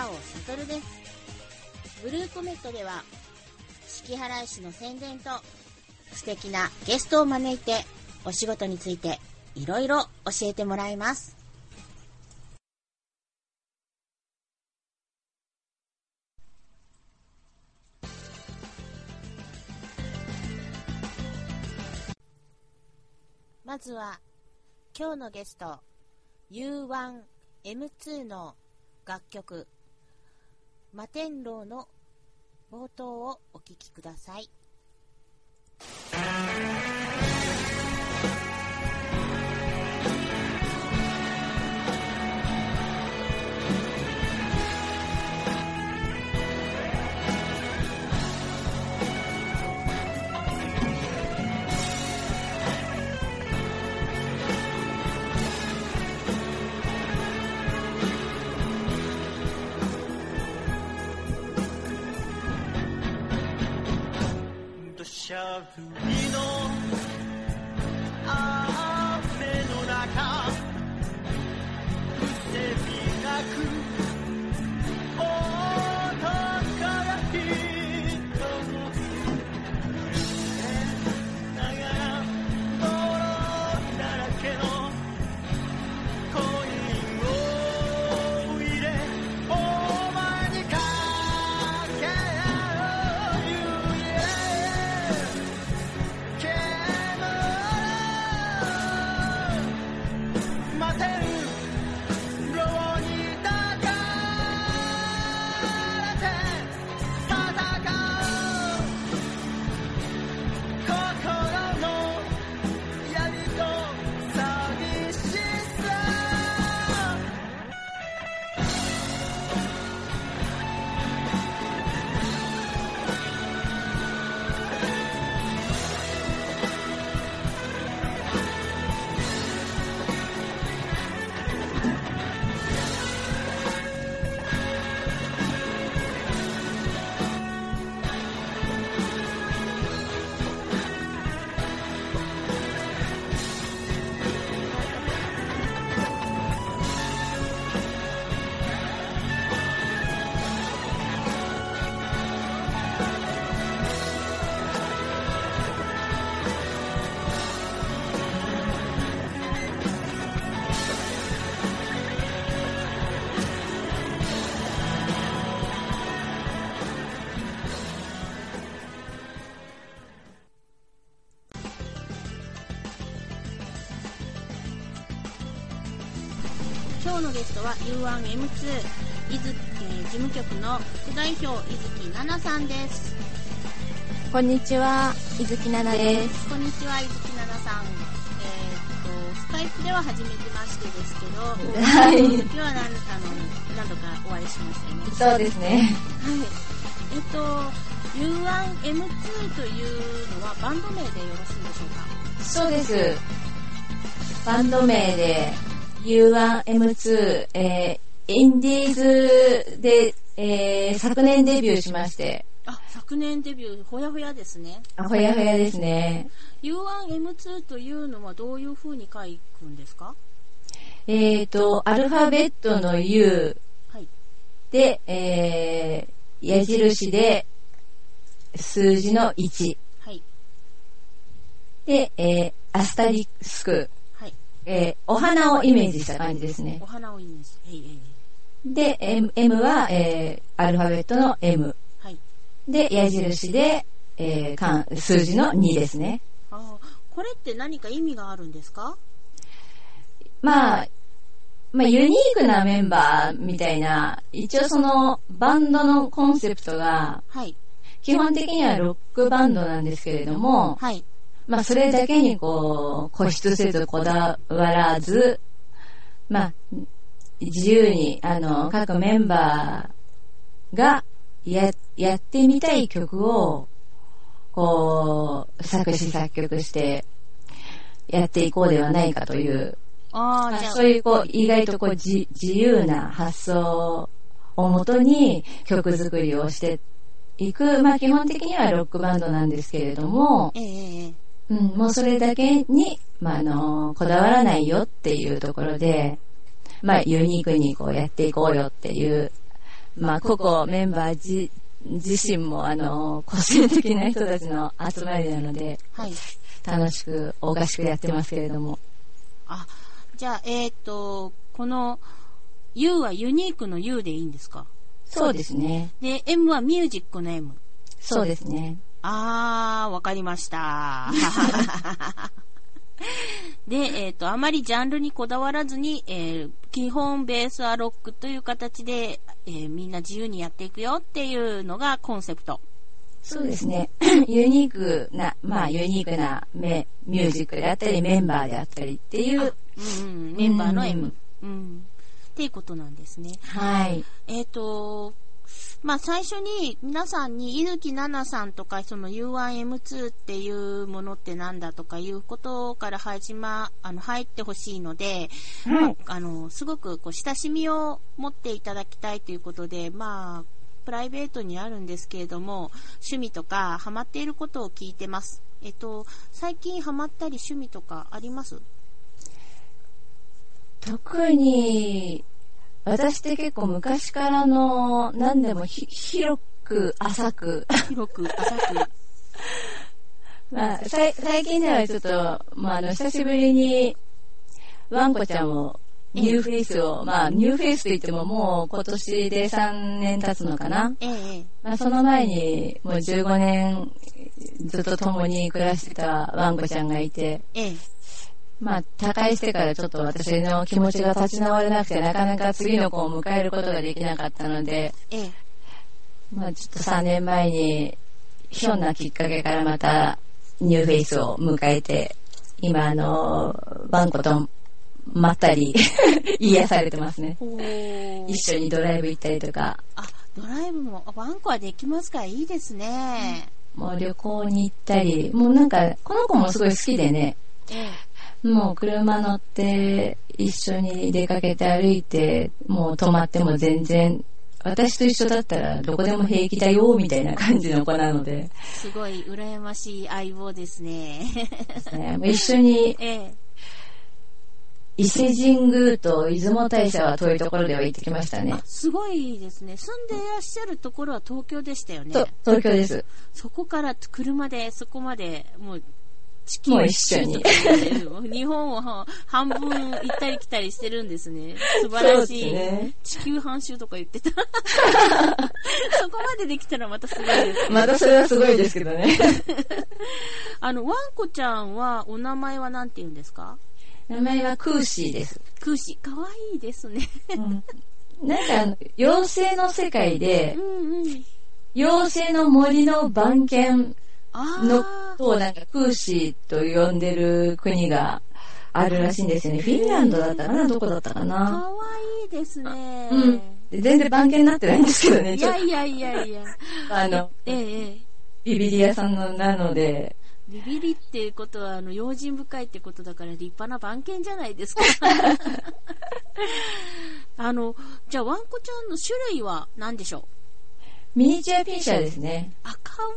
青悟です。ブルーコメットでは、四季払い師の宣伝と、素敵なゲストを招いて、お仕事について、いろいろ教えてもらいます。まずは、今日のゲスト、U1M2 の楽曲、摩天楼の冒頭をお聞きください。今日のゲストは U1M2 伊豆、えー事務局の副代表伊月奈々さんです。こんにちは、伊豆木奈々です。こんにちは伊月奈々さん。えーっとスカイプでは初めてましてですけど、はい今日はなんあの何度かお会いしましたね。そうですね。はい。えっと、U1M2 というのはバンド名でよろしいでしょうか？そうです。バンド名で U1M2、えー、インディーズで、えー、昨年デビューしまして、あ、昨年デビュー、ほやほやですね。あほやほやですね。U1M2 というのはどういう風に書くんですか？えーと、アルファベットの U はい。で、えー、矢印で数字の1はい。で、えー、アスタリスク、はい。えー、お花をイメージした感じですねお。花をイメージ。で、M, M は、えー、アルファベットの M。はい。で、矢印で、えー、数字の2ですね。あーこれって何か意味があるんですか？まあ、まあ、ユニークなメンバーみたいな、一応その、バンドのコンセプトが、はい。基本的にはロックバンドなんですけれども、はい。まあ、それだけにこう、固執せずこだわらず、まあ、自由に、あの、各メンバーが、や、やってみたい曲を、こう、作詞作曲して、やっていこうではないかという、ああ、そういうこう、意外とこう、じ自由な発想をもとに曲作りをしていく、まあ基本的にはロックバンドなんですけれども、ええうん、もうそれだけに、まあ、あの、こだわらないよっていうところで、まあ、ユニークにこうやっていこうよっていう、まあ、個々メンバー自自身も、あの、個性的な人たちの集まりなので、はい。楽しく、おかしくやってますけれども。あ、じゃあ、えっ、と、この U はユニークの U でいいんですか？そうですね。で、M はミュージックの M。そうですね。あー、わかりました。で、えっ、と、あまりジャンルにこだわらずに、えー基本ベースはロックという形で、えーみんな自由にやっていくよっていうのがコンセプト。そうですね。ユニークな、まあ、ユニークなメミュージックであったり、メンバーであったりっていう、うんうん、メンバーの M。ううん。っていうことなんですね。はい。えっ、と、まあ、最初に皆さんに、伊吹奈々さんとか、その U1M2 っていうものってなんだとかいうことから始ま、あの、入ってほしいので、はい。あの、すごくこう親しみを持っていただきたいということで、まあ、プライベートにあるんですけれども、趣味とかハマっていることを聞いてます。えっと、最近ハマったり趣味とかあります？特に、私って結構昔からの、何でもひ広く浅く、広く、浅く。まあ、最近ではちょっと、まあ、あの、久しぶりに、ワンコちゃんを、ニューフェイスを、まあ、ニューフェイスといってももう今年で3年経つのかな。ええええまあ、その前に、もう15年ずっと共に暮らしてたワンコちゃんがいて、ええまあ、他界してからちょっと私の気持ちが立ち直れなくて、なかなか次の子を迎えることができなかったので、ええ。まあ、ちょっと3年前に、ひょんなきっかけからまた、ニューフェイスを迎えて、今、あの、ワンコとまったり、癒されてますね。一緒にドライブ行ったりとか、あ、ドライブも、あワンコはできますからいいですね。もう旅行に行ったり、もうなんか、この子もすごい好きでね、えもう車乗って一緒に出かけて歩いて、もう泊まっても全然、私と一緒だったらどこでも平気だよ、みたいな感じの子なので、えすごい羨ましい相棒ですね。ね一緒に ええ伊勢神宮と出雲大社は遠いところでは行ってきましたね。すごいですね。住んでいらっしゃるところは東京でしたよね。と、東京です。そこから車でそこまで、もう、地球もう一緒に日本をは半分行ったり来たりしてるんですね。素晴らしい。ね地球半周とか言ってた。そこまでできたらまたすごいです、ね。またそれはすごいですけどね。あの、ワンコちゃんは、お名前は何て言うんですか？名前はクーシーです。クーシー。かわいいですね。なんかあの、妖精の世界でう、んうん。妖精の森の番犬あのあ。となんかクーシーと呼んでる国があるらしいんですよね。フィンランドだったかな？どこだったかかなわいいですね。うんで全然番犬になってないんですけどね、いやいやいやいや。とあの、ええええ。ビビリ屋さんのなので、ビビリっていうことは、あの、用心深いってことだから立派な番犬じゃないですか。あの、じゃあ、ワンコちゃんの種類は何でしょう？ミニチュアピンシャーですね。あ、かわ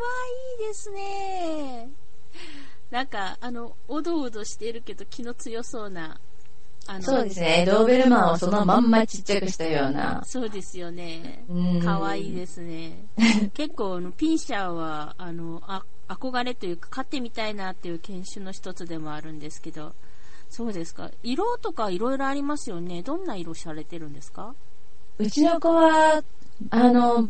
いいですね。なんか、あの、おどおどしてるけど気の強そうな、あの、そうですね。ドーベルマンをそのまんまちっちゃくしたような。そうですよねうん。かわいいですね。結構、あのピンシャーは、あの、あ憧れというか、飼ってみたいなっていう犬種の一つでもあるんですけど、そうですか。色とかいろいろありますよね。どんな色されてるんですか？うちの子は、あの、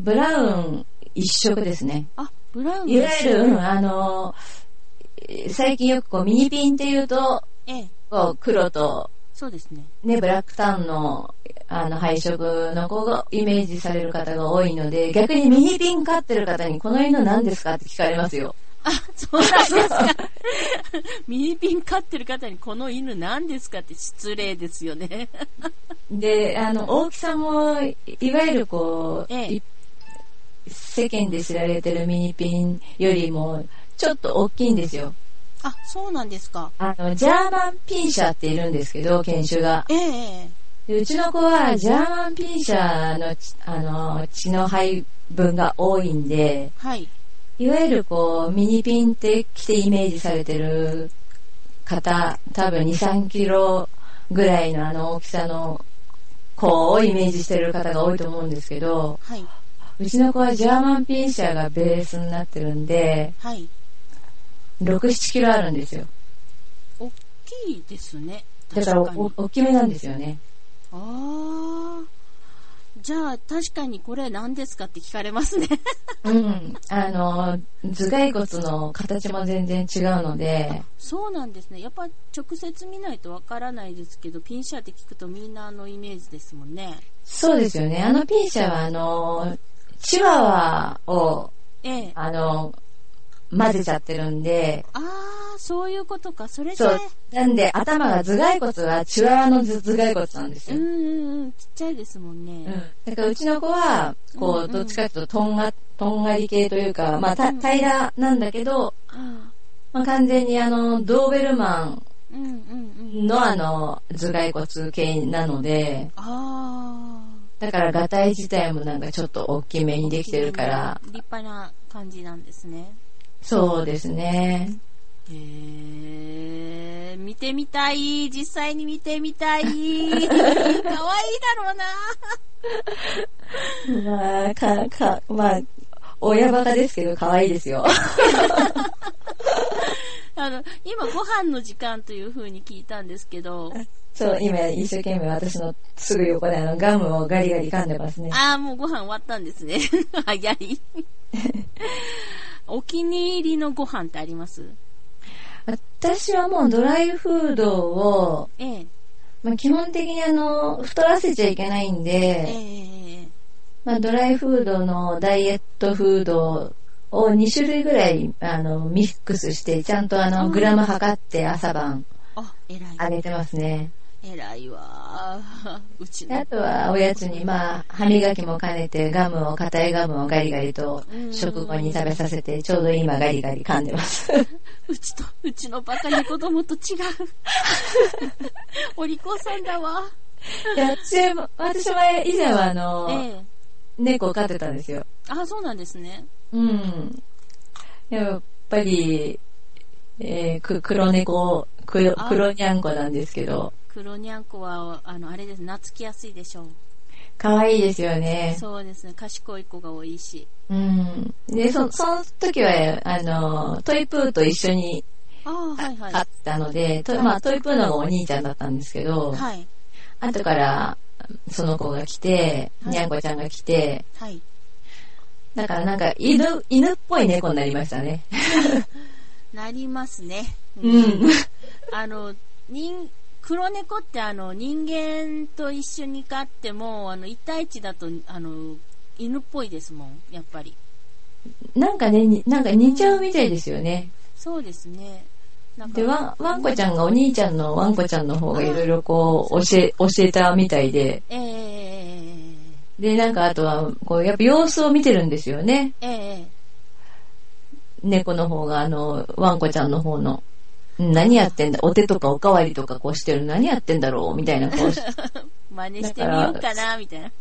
ブラウン一色ですね。あ、ブラウンいわゆる、うんえあの、最近よくこうミニピンっていうと、え、こう黒とそうですね。ね、ブラックタンの、あの、配色の子がイメージされる方が多いので、逆にミニピン飼ってる方に、この犬何ですかって聞かれますよ。あ、そうなんですか。ミニピン飼ってる方にこの犬何ですかって失礼ですよね。で、あの、大きさも、いいわゆるこう、ええい世間で知られてるミニピンよりも、ちょっと大きいんですよ。あ、そうなんですか。あの、ジャーマンピンシャーっているんですけど、犬種が。ええでうちの子は、ジャーマンピンシャーのち、あの、血の配分が多いんで、はい。いわゆるこう、ミニピンって着てイメージされてる方、多分2、3キロぐらいのあの大きさの子をイメージしてる方が多いと思うんですけど、はい。うちの子はジャーマンピンシャーがベースになってるんで、はい。6、7キロあるんですよ。大きいですね。だからお、大きめなんですよね。ああ。じゃあ、確かにこれ何ですかって聞かれますね。うん。あの、頭蓋骨の形も全然違うので、そうなんですね。やっぱ直接見ないとわからないですけど、ピンシャーって聞くとみんなあのイメージですもんね。そうですよね。あのピンシャーはあの、チワワを、ええ。あの、混ぜちゃってるんで、ああ、そういうことか。それで、そう。なんで、頭が頭蓋骨はチワワの頭蓋骨なんですよ。うんうんうん、ちっちゃいですもんね。うん。だからうちの子は、こう、うんうんどっちかというと、とんが、とんがり系というか、まあ、たうん平らなんだけど、うん。まあ、完全にあの、ドーベルマ。ンのあの、頭蓋骨系なので、あだから、ガタイ自体もなんかちょっと大きめにあ。できてるから、立派な感じなんですね。そうですね。へえ、見てみたい。実際に見てみたい。かわいいだろうな。まあ、か、か、まあ、親バカですけど、可愛いですよ。あの、今ご飯の時間という風に聞いたんですけど、そう、今一生懸命私のすぐ横であのガムをガリガリ噛んでますね。ああ、もうご飯終わったんですね。早い。お気に入りのご飯ってあります？私はもうドライフードを、ええ。まあ、基本的にあの、太らせちゃいけないんえで、え。まあ、ドライフードのダイエットフードを2種類ぐらいあのミックスして、ちゃんとあの、グラム測って朝晩あ、偉い。あげてますね。偉いわ。うちあ。とはおやつに、まあ、歯磨きも兼ねてガムを、硬いガムをガリガリとうん食後に食べさせて、ちょうど今ガリガリ噛んでます。うちと、うちのバカに子供と違う。お利口さんだわ。いや私も、私も以前はあの、ええ。猫を飼ってたんですよ。あ、そうなんですね。うん。やっぱり、えーく黒猫、黒あ黒にゃんこなんですけど、黒にゃんこは、あの、あれです。懐きやすいでしょう。可愛いですよね。そうですね。賢い子が多いし。うん。で、そ、その時は、あの、トイプーと一緒にああ、はいはい。飼ったので、とまあ、トイプーのお兄ちゃんだったんですけど、はい。後から、その子が来て、はいにゃんこちゃんが来て、はい。だからなんか、犬、犬っぽい猫になりましたね。なりますね。うん。あの、人、黒猫ってあの、人間と一緒に飼っても、あの、一対一だと、あの、犬っぽいですもん、やっぱり。なんかね、になんか似ちゃうみたいですよね。そうですね。で、ワン、ワンコちゃんがお兄ちゃんのワンコちゃんの方がいろいろこう、教え、教えたみたいで、ええで、なんかあとは、こう、やっぱ様子を見てるんですよね。ええ。猫の方が、あの、ワンコちゃんの方の。何やってんだお手とかおかわりとかこうしてる何やってんだろうみたいな、こう、真似してみようかな、みたいな。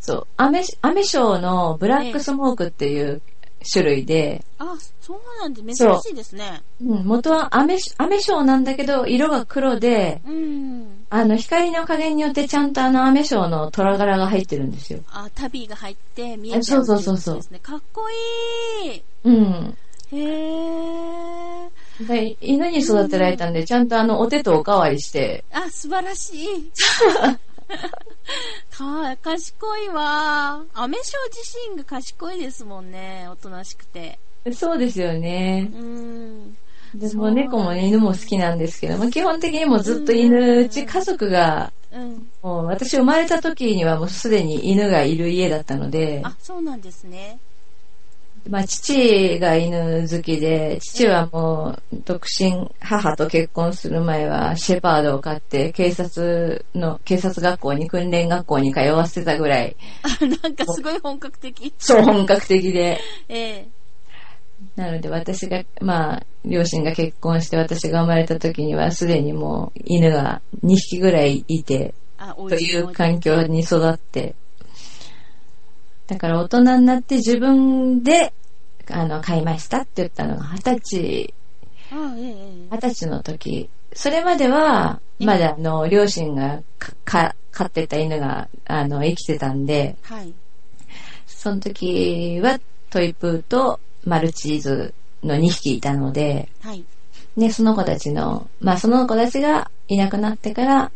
そう。アメ、アメショウのブラックスモークっていう種類で、あ、そうなんで、珍しいですね。うん、元はアメ、アメショウなんだけど、色が黒で、うん。あの、光の加減によってちゃんとあのアメショウの虎柄が入ってるんですよ。あ、旅が入って見えちゃうそうそうそうそうですね。かっこいい。うん。へー。で犬に育てられたんで、ちゃんとあの、お手とおかわりして、あ、素晴らしい。か、賢いわ。アメショウ自身が賢いですもんね。おとなしくて。そうですよねう。ん。でも猫もね犬も好きなんですけど、まあ、基本的にもうずっと犬、うち家族が、うん。もう私生まれた時にはもうすでに犬がいる家だったので、あ、そうなんですね。まあ父が犬好きで、父はもう独身、母と結婚する前はシェパードを飼って警察の、警察学校に訓練学校に通わせてたぐらい、あ、なんかすごい本格的。そう本格的で、ええ。なので私が、まあ、両親が結婚して私が生まれた時にはすでにもう犬が2匹ぐらいいて、という環境に育って、だから大人になって自分で、あの、買いましたって言ったのが二十歳、二十歳の時。それまでは、えまだあの、両親がか、か飼ってた犬が、あの、生きてたんで、えはい。その時はトイプーとマルチーズの2匹いたので、はい。ね、その子たちの、まあその子たちがいなくなってから、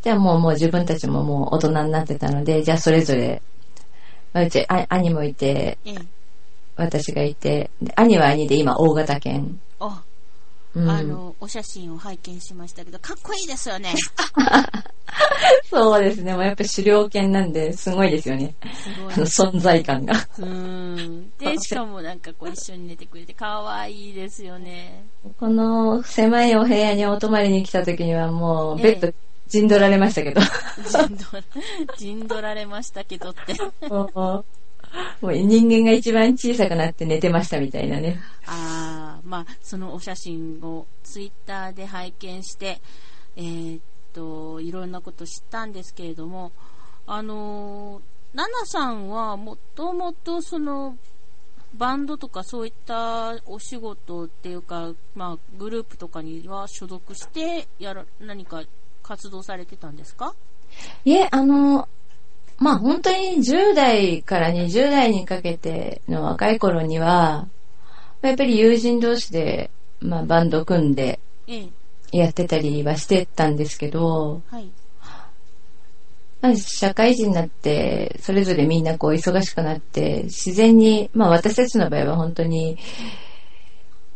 じゃあもうもう自分たちももう大人になってたので、じゃあそれぞれ、まあうちあ兄もいて、ええ私がいて、で兄は兄で今大型犬。あ、うん、あの、お写真を拝見しましたけど、かっこいいですよね。そうですね。もうやっぱ狩猟犬なんで、すごいですよね。すごい。存在感が。うーん。で、しかもなんかこう一緒に寝てくれて、かわいいですよね。この狭いお部屋にお泊まりに来た時にはもう、ベッドえ陣取られましたけど。陣取ら、れましたけどって。も うもう人間が一番小さくなって寝てましたみたいなね。ああ、まあ、そのお写真をツイッターで拝見して、えーっと、いろんなこと知ったんですけれども、あのー、ナナさんはもともとその、バンドとかそういったお仕事っていうか、まあ、グループとかには所属して、やら、何か活動されてたんですか？いえ、あの、まあ本当に10代から20代にかけての若い頃には、やっぱり友人同士で、まあバンド組んでええ、やってたりはしてたんですけど、はい。まあ社会人になって、それぞれみんなこう忙しくなって、自然に、まあ私たちの場合は本当に、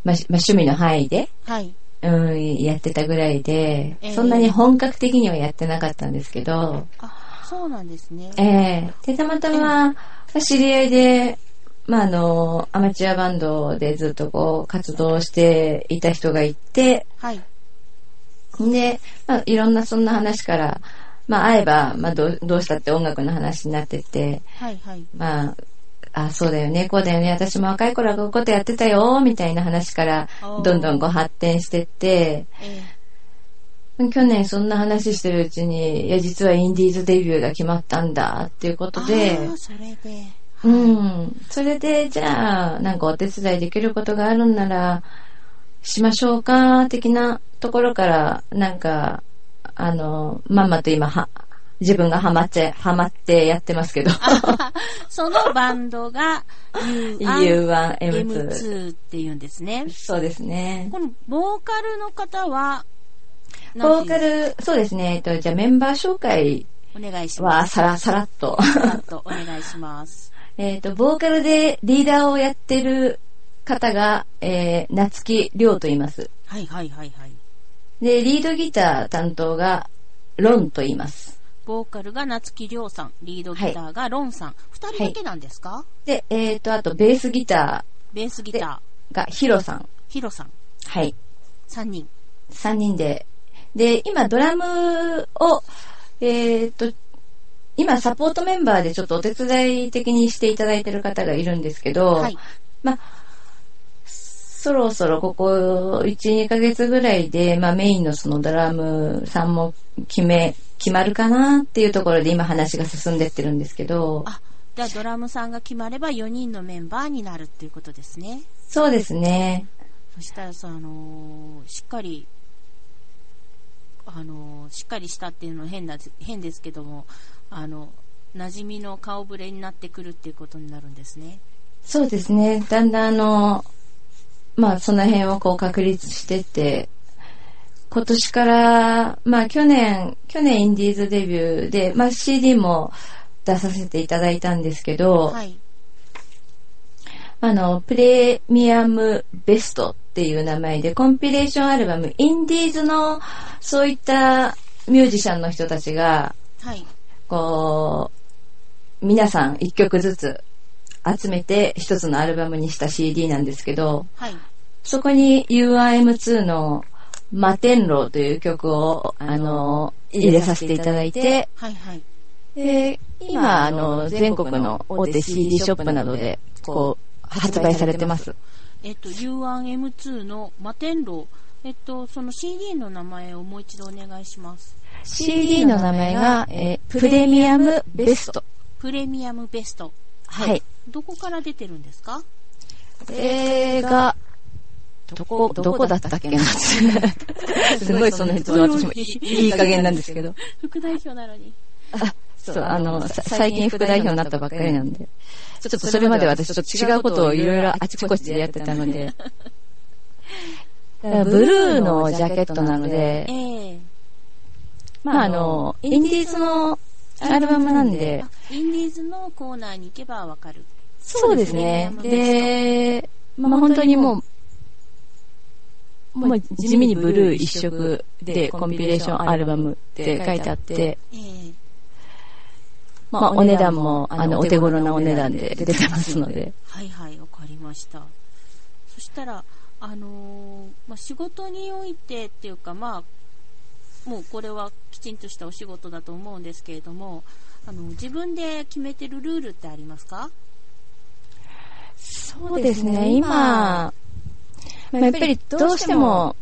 ままあ趣味の範囲で、はい。うん、やってたぐらいでええ、そんなに本格的にはやってなかったんですけど、あ、そうなんですね。ええで、たまたま、まあ知り合いで、まあ、あの、アマチュアバンドでずっとこう、活動していた人がいて、はい。で、まあ、いろんなそんな話から、まあ、会えば、まあ、どう、どうしたって音楽の話になってって、はい、はい。まあ、あ、そうだよね、こうだよね、私も若い頃はこういうことやってたよ、みたいな話からどんどんこう発展してって、え去年そんな話してるうちに、いや、実はインディーズデビューが決まったんだ、っていうことで、それで。うん。それで、じゃあ、なんかお手伝いできることがあるんなら、しましょうか、的なところから、なんか、あの、まんまと今は、自分がハマっちゃ、ハマってやってますけど。そのバンドが U1M2。U1M2 っていうんですね。そうですね。このボーカルの方は、ボーカルル、そうですね。えっと、じゃあメンバー紹介お願いしまは、さら、さらっと。す。さらっとお願いします。えっと、ボーカルでリーダーをやってる方が、えー、夏木亮と言います。はいはいはいはい。で、リードギター担当が、ロンと言います。ボーカルが夏木亮さん、リードギターがロンさん。二、人だけなんですか、で、えっ、と、あと、ベースギタベースギター、ーがヒロさん。ヒロさん、はい。三人。3人で。で、今、ドラムを、えっ、と、今サポートメンバーでちょっとお手伝い的にしていただいてる方がいるんですけど、はい。まあ、そろそろここ1、2ヶ月ぐらいで、まあメインのそのドラムさんも決め、決まるかなっていうところで今話が進んでってるんですけど、あ、じゃあドラムさんが決まれば4人のメンバーになるっていうことですね。そうですね。そしたらさ、あのーしっかり、あのーしっかりしたっていうのは変な、変ですけども、あの、馴染みの顔ぶれになってくるっていうことになるんですね。そうですね。だんだんあの、まあその辺をこう確立してって、今年から、まあ去年、去年インディーズデビューで、まあ CD も出させていただいたんですけど、はい。あの、プレミアムベストっていう名前で、コンピレーションアルバム、インディーズの、そういったミュージシャンの人たちが、はい。こう、皆さん一曲ずつ集めて一つのアルバムにした CD なんですけど、はい。そこに URM2 の摩天楼という曲を、あの、入れさせていただいて、はい。はい。で、今、あの、全国の大手 CD ショップなどで、こう、発売されてます。えっと、U1M2 の摩天楼。えっと、その CD の名前をもう一度お願いします。CD の名前が、えープレミアムベスト。プレミアムベスト。はい。どこから出てるんですか？映画、どこ、どこだったっけな。すごいその辺、ちょっと私もいい加減なんですけど。副代表なのに。あ、そう、あの、さ最近副代表になったばっかりなんで。ちょっとそれまで私ちょっと違うことをいろいろあちこちでやってたので。ブルーのジャケットなので。え、え。まああの、インディーズのアルバムなんであ、インディーズのコーナーに行けばわかる。そうですね。で、まあ本当にもう、もう地味にブルー一色でコンピレーションアルバムって書いてあって、ええまあお値段もあのお手頃なお値段で出てますので。はいはい、わかりました。そしたら、あのーまあ、仕事においてっていうか、まあ、もうこれはきちんとしたお仕事だと思うんですけれども、あの、自分で決めてるルールってありますか？そうですね、今、まあ、やっぱりどうしても、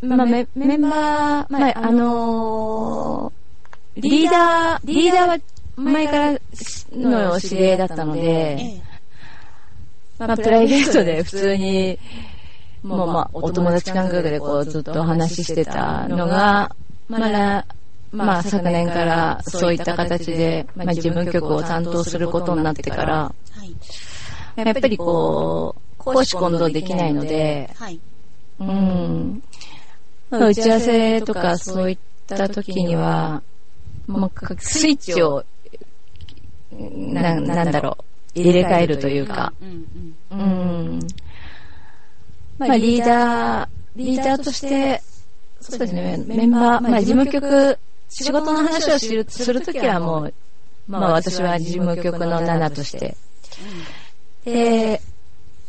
まあ、メメンバー、まあ、あのーリーダー、リーダーは前からの指令だったのえで、えまあ、プライベートで普通に、もうまあ、お友達感覚でこうずっとお話ししてたのが、まだ、まあ、昨年からそういった形で、まあ、自分曲を担当することになってから、はい。やっぱりこう、公私混同できないので、はい。うん。まあ打ち合わせとかそういった時には、もうかスイッチを、ななんだろう、入れ替えるというか。うん。まあリーダー、リーダーとして、そうですね、メンバー、まあ事務局、仕事の話をするするときはもう、まあ私は事務局の7として、で、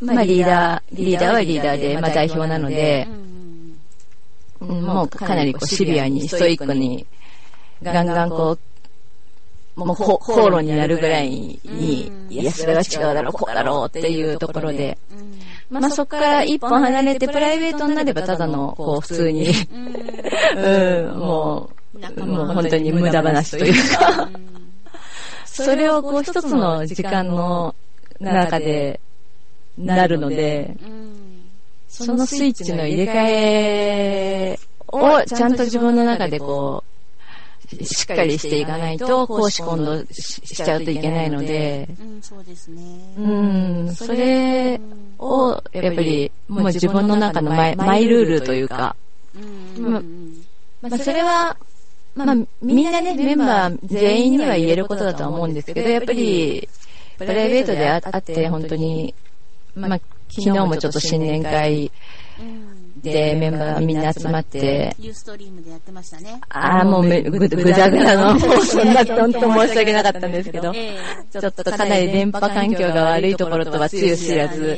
まあリーダー、リーダーはリーダーで、まあ代表なので。もうかなりこうシビアに、ストイックに、ガンガンこう、もうこ口論になるぐらいに、いや、それは違うだろう、こうだろうっていうところで、うんまあそこから一本離れてプライベートになればただの、こう普通に、うん。うん、もう、もう本当に無駄話というか、う んそれをこう一つの時間の中でなるので、うん。そのスイッチの入れ替えをちゃんと自分の中でこう、しっかりしていかないと、公私混同ししちゃうといけないので、うん、そうですね。うん、それを、やっぱり、もう自分の中のマイマイルールというか、うんまあ、それは、まあ、みんなね、メンバー全員には言えることだとは思うんですけど、やっぱり、プライベートでああって、本当に、まあ、昨日もちょっと新年会メンバーみんな集まって、ユーストリームでやってましたね。ああ、もうめぐぐぐざぐざの、もう そんな本当申し訳なかったんですけど、ええ。ちょっとかなり電波環境が悪いところとはつゆ知らず、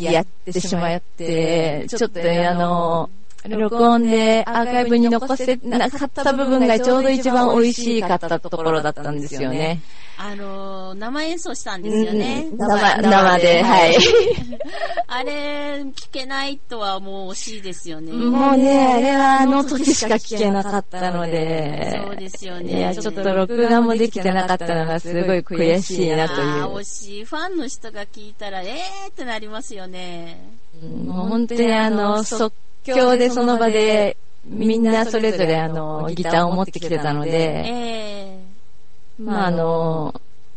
やってしまって、ちょっとあの、録音でアーカイブに残せなかった部分がちょうど一番美味しかったところだったんですよね。あのー、生演奏したんですよね。うん生生で、はい。あれ、聞けないとはもう惜しいですよね。もうね、あれはあの時しか聞けなかったので。そうですよねいや、ちょっと録画もできてなかったのがすごい悔しいなとああ、いう惜。しい。ファンの人が聞いたら、えーってなりますよね。うんもう本当にあの、即興でその場で、みんなそれぞれあの、ギターを持ってきてたのえで、えまああの、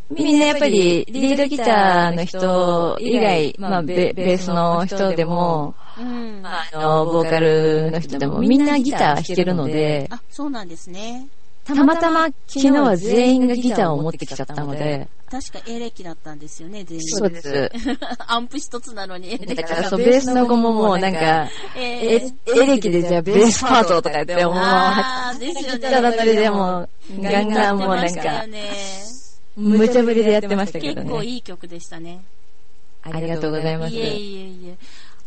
みんなやっぱりリードギターの人以外、まあベベースの人でも、うん。あの、ボーカルの人でもみんなギター弾けるので、あ、そうなんですね。たまたま昨日は全員がギターを持ってきちゃったので、確かエレキだったんですよね、全員。そうです。アンプ一つなのにエレキだからそう、ベースの子ももうなんか、ええ、エレキでじゃあベースパートとか言って、もう、あーですよねギターだったりでもう、ガンガンもうなんか無茶ぶりでやってましたけど結構ね。いい曲でしたね。ありがとうございます。いえいえいえ。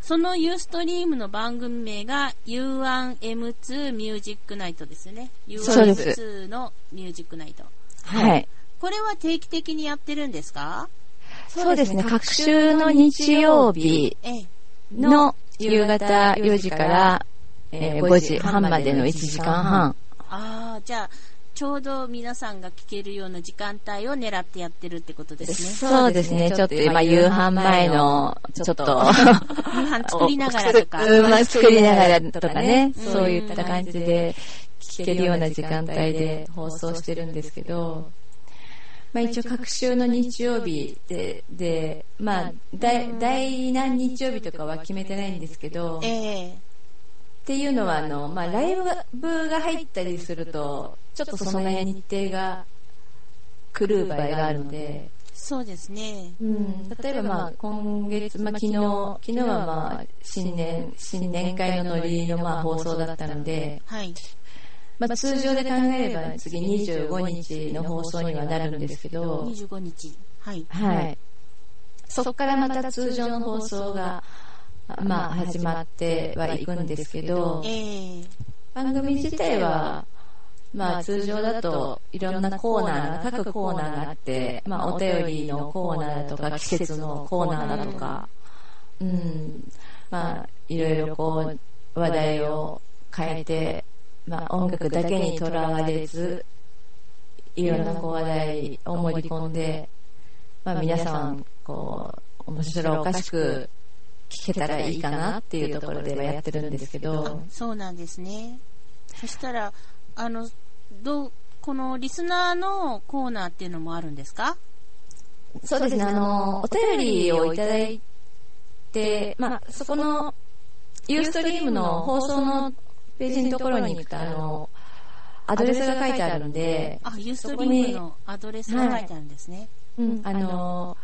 そのユーストリームの番組名が U1M2 ミュージックナイトですよね。そうです U1M2 のミュージックナイト。はい。これは定期的にやってるんですか？そうですね、各週の日曜日ええ。の夕方4時から、えー5時半までの1時間半。ああ、じゃあ、ちょうど皆さんが聴けるような時間帯を狙ってやってるってことですね。そうですね、ちょっと今夕飯前の、ちょっと、夕飯作りながらとか。作りながらとかね、うん。そういった感じで聞けるような時間帯で放送してるんですけど、まあ一応各週の日曜日で、で、まあ、第第何日曜日とかは決めてないんですけど、ええっていうのは、あの、まあ、ライブが入ったりすると、ちょっとその辺日程が狂う場合があるので、そうですね。うん、例えばまあ、今月、まあ、昨日、昨日はまあ、新年、新年会のノリのまあ放送だったので、はい。まあ、通常で考えれば次25日の放送にはなるんですけど、25日。はい。はい。そこからまた通常の放送が、まあ、始まってはいくんですけど、ええ。番組自体は、まあ通常だといろんなコーナーが、各コーナーがあって、まあお便りのコーナーだとか、季節のコーナーだとか、うん、まあいろいろこう話題を変えて、まあ音楽だけにとらわれず、いろんなこう話題を盛り込んで、まあ皆さん、こう、面白おかしく聞けたらいいかなっていうところではやってるんですけど、そうなんですね。そしたら、あの、どう、このリスナーのコーナーっていうのもあるんですか？そうですね、あの、お便りをいただいて、まあ、そこの、ユーストリームの放送のページのところに行くと、あの、アドレスが書いてあるんで、あ、ユーストリームのアドレスが書いてあるんですね。うん、あの、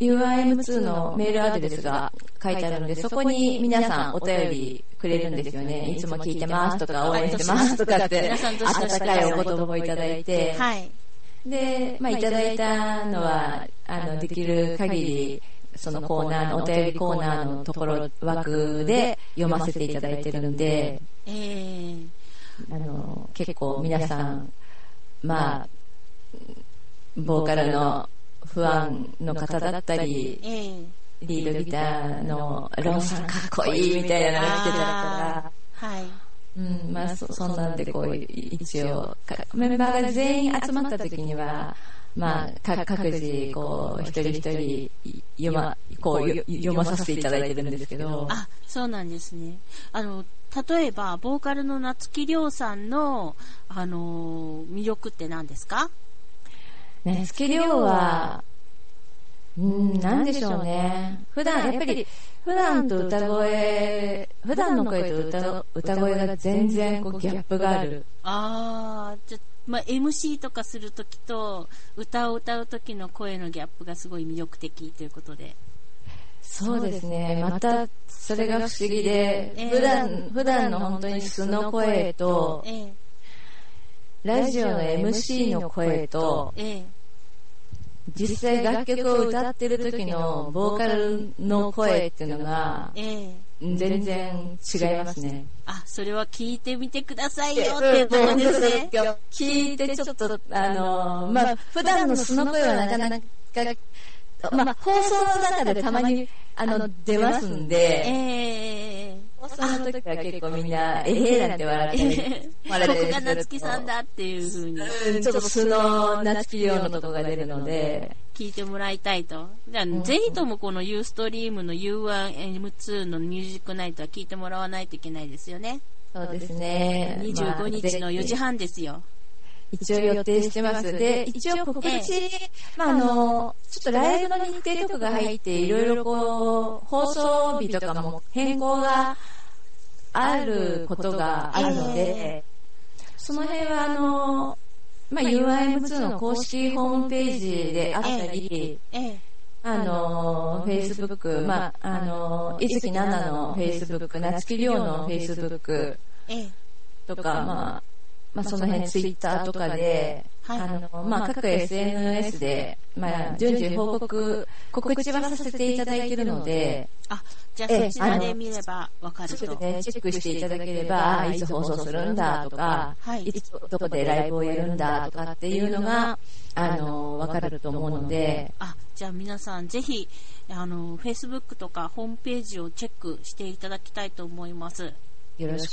UIM2 のメールアドレスが書いてあるので、そこに皆さんお便りくれるんですよね。いつも聞いてますとか、応援してますとかって、皆さんどしどし温かいお言葉をいただいて、はい。で、まあ、いただいたのは、あの、できる限り、そのコーナーの、お便りコーナーのところ、枠で読ませていただいてるんで、ええあの、結構皆さん、まあ、ボーカルの不安の方だったり、ええリードギターのロンさんかっこいいみたいなのが来てたら、はい。うん、まあそ、そんなんで、こう、一応、かメンバーが全員集まった時には、まあ、か各自、こう、一人一人、読ま、こう、よ読まさせていただいてるんですけど、あ、そうなんですね。あの、例えば、ボーカルの夏木亮さんの、あのー魅力って何ですか？ね、スケリオは、うん、なんでしょうね。普段、やっぱり、普段と歌声、普段の声と歌歌声が全然こうギャップがある。あー、じゃ、まあ、MC とかするときと、歌を歌うときの声のギャップがすごい魅力的ということで。そうですね。また、それが不思議で、ええ。普段、普段の本当に素の声と、ええ。ラジオの MC の声と、ええ。実際楽曲を歌ってる時のボーカルの声っていうのが、ええ全然違いますね。あ、それは聞いてみてくださいよっていうことですね。聞いてちょっと、あのー、まあ、普段の素の声はなかなか、まあ、放送の中でたまに、あの、出ますんで、え放送の時は結構みんな、えへーなんて笑ったり、ー、笑ったりここが夏木さんだっていう風にうんちょっと素の夏木用のとこが出るので、聞いてもらいたいと。じゃあ、んぜひともこの Ustream の U1M2 のミュージックナイトは聞いてもらわないといけないですよね。そうですね。25日の4時半。半ですよ。一応予定してます。で、一応告知、まあ、あの、ちょっとライブの日程とかが入って、いろいろこう、放送日とかも変更があることがあるので、その辺はあの、まあ、UIM2 の公式ホームページであったり、ええ。あの、Facebook、まあ、あの、いずきななの Facebook、なつきりょうの Facebook ええ。とか、まあ、まあ、その辺ツイッターとかで、はいあの、まあ、各 SNS で、まあ、順次報告、告知はさせていただいているので、あ、じゃあええそちらで見ればわかると。ちょっとね、チェックしていただければ、あいつ放送するんだとか、はい。いつどこでライブをやるんだとかっていうのが、あの、わかると思うので、あ、じゃあ皆さんぜひ、あの、Facebook とかホームページをチェックしていただきたいと思います。よろしく